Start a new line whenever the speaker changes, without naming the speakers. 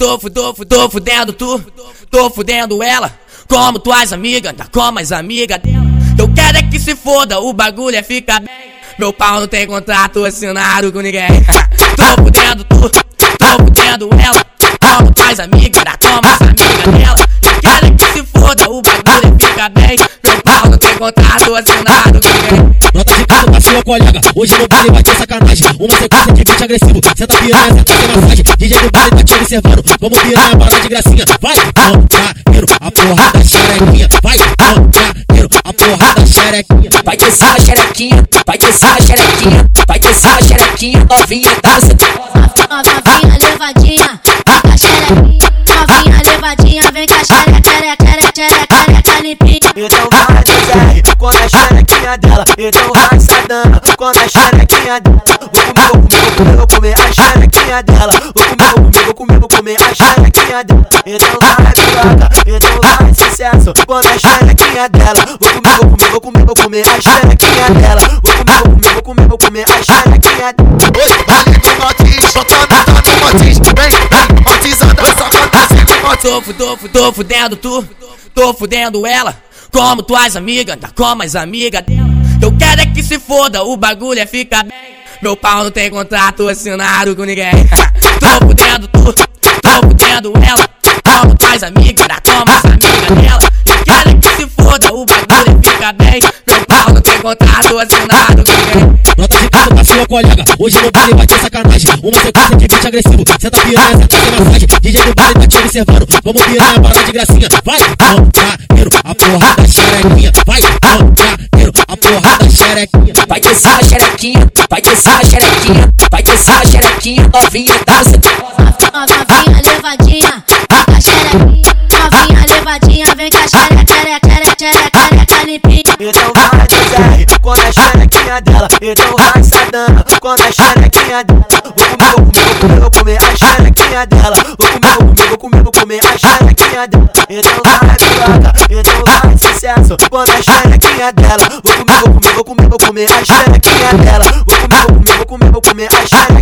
Tô fudendo, tô fudendo tu, tô fudendo ela. Como tuas amigas, tá como as amigas dela. Eu quero é que se foda, o bagulho é ficar bem. Meu pau não tem contrato assinado com ninguém. tô fudendo tu, tô fudendo ela. Como tuas amigas, tá como as amigas dela. Eu quero é que se foda, o bagulho é ficar bem. Meu pau não tem contrato assinado com ninguém.
Nota de canto pra sua colega. Hoje no baile vai ter sacanagem. Uma sequência de beat agressivo. Senta piranha, senta sem massagem. DJ do baile observando. Vamos piranha, bala de gracinha. Vai, montaneiro, a porra da xerequinha. Vai, montaneiro, a porra da xerequinha.
Vai descer a xerequinha, vai descer a xerequinha, vai descer a xerequinha, novinha dança.
Novinha levadinha, vem com a xerequinha. Novinha levadinha, vem com a xereca, xereca, xereca, xereca limpinha.
Então vai quando a xerequinha dela Então vai sadana, quando a xerequinha dela Vou comer, vou comer, vou comer, vou comer a xerequinha dela. Vou comer, vou comer, vou comer, vou comer a xerequinha dela. Então vai piroca, então vai sucesso. Quando a xerequinha dela. Vou comer, vou comer, vou comer, vou comer a xerequinha dela. Vou comer, vou comer, vou comer, vou comer a xerequinha dela.
Oi, vale do Motis, tocando tá no Motis Vem, vem, Motizada, só acontece com Motis
Tô, fu- tô, fu- tô fudendo tu, tô fudendo ela. Como tuas amigas, tá como as amigas dela. Eu quero é que se foda, o bagulho é ficar bem. Meu pau não tem contrato assinado com ninguém. tô fudendo tu, tô fudendo ela. Como tuas amigas, tá como as amigas dela. É que se foda, o bagulho ficar bem. Meu pau não tem contrato assinado com ninguém.
Nota de canto pra sua colega. Hoje no baile vai ter sacanagem. Uma sequência de beat agressivo. Senta piranha, senta sem massagem. DJ do baile tá te observando. Vamos piranha, bala de gracinha. Vai, montaneiro, a porra da xerequinha. Vai, montaneiro, a porra da xerequinha.
Vai descer a xerequinha, vai descer a xerequinha, vai descer a xerequinha, novinha dança.
Novinha levadinha, vem com a xerequinha. Novinha levadinha, vem com a xereca, xereca, xereca, xereca limpinha.
Então vai dizer, quando a xerequinha dela Então vai sadana, quando a xerequinha dela Vou comer, vou comer, vou comer, vou comer a xerequinha dela Vou comer, vou comer, vou comer, vou comer a xerequinha dela Então vai piroca, então vai sucesso Quando a xerequinha dela. Vou comer, vou comer, vou comer, vou a xerequinha dela. Vou comer, vou vou comer, vou comer a xerequinha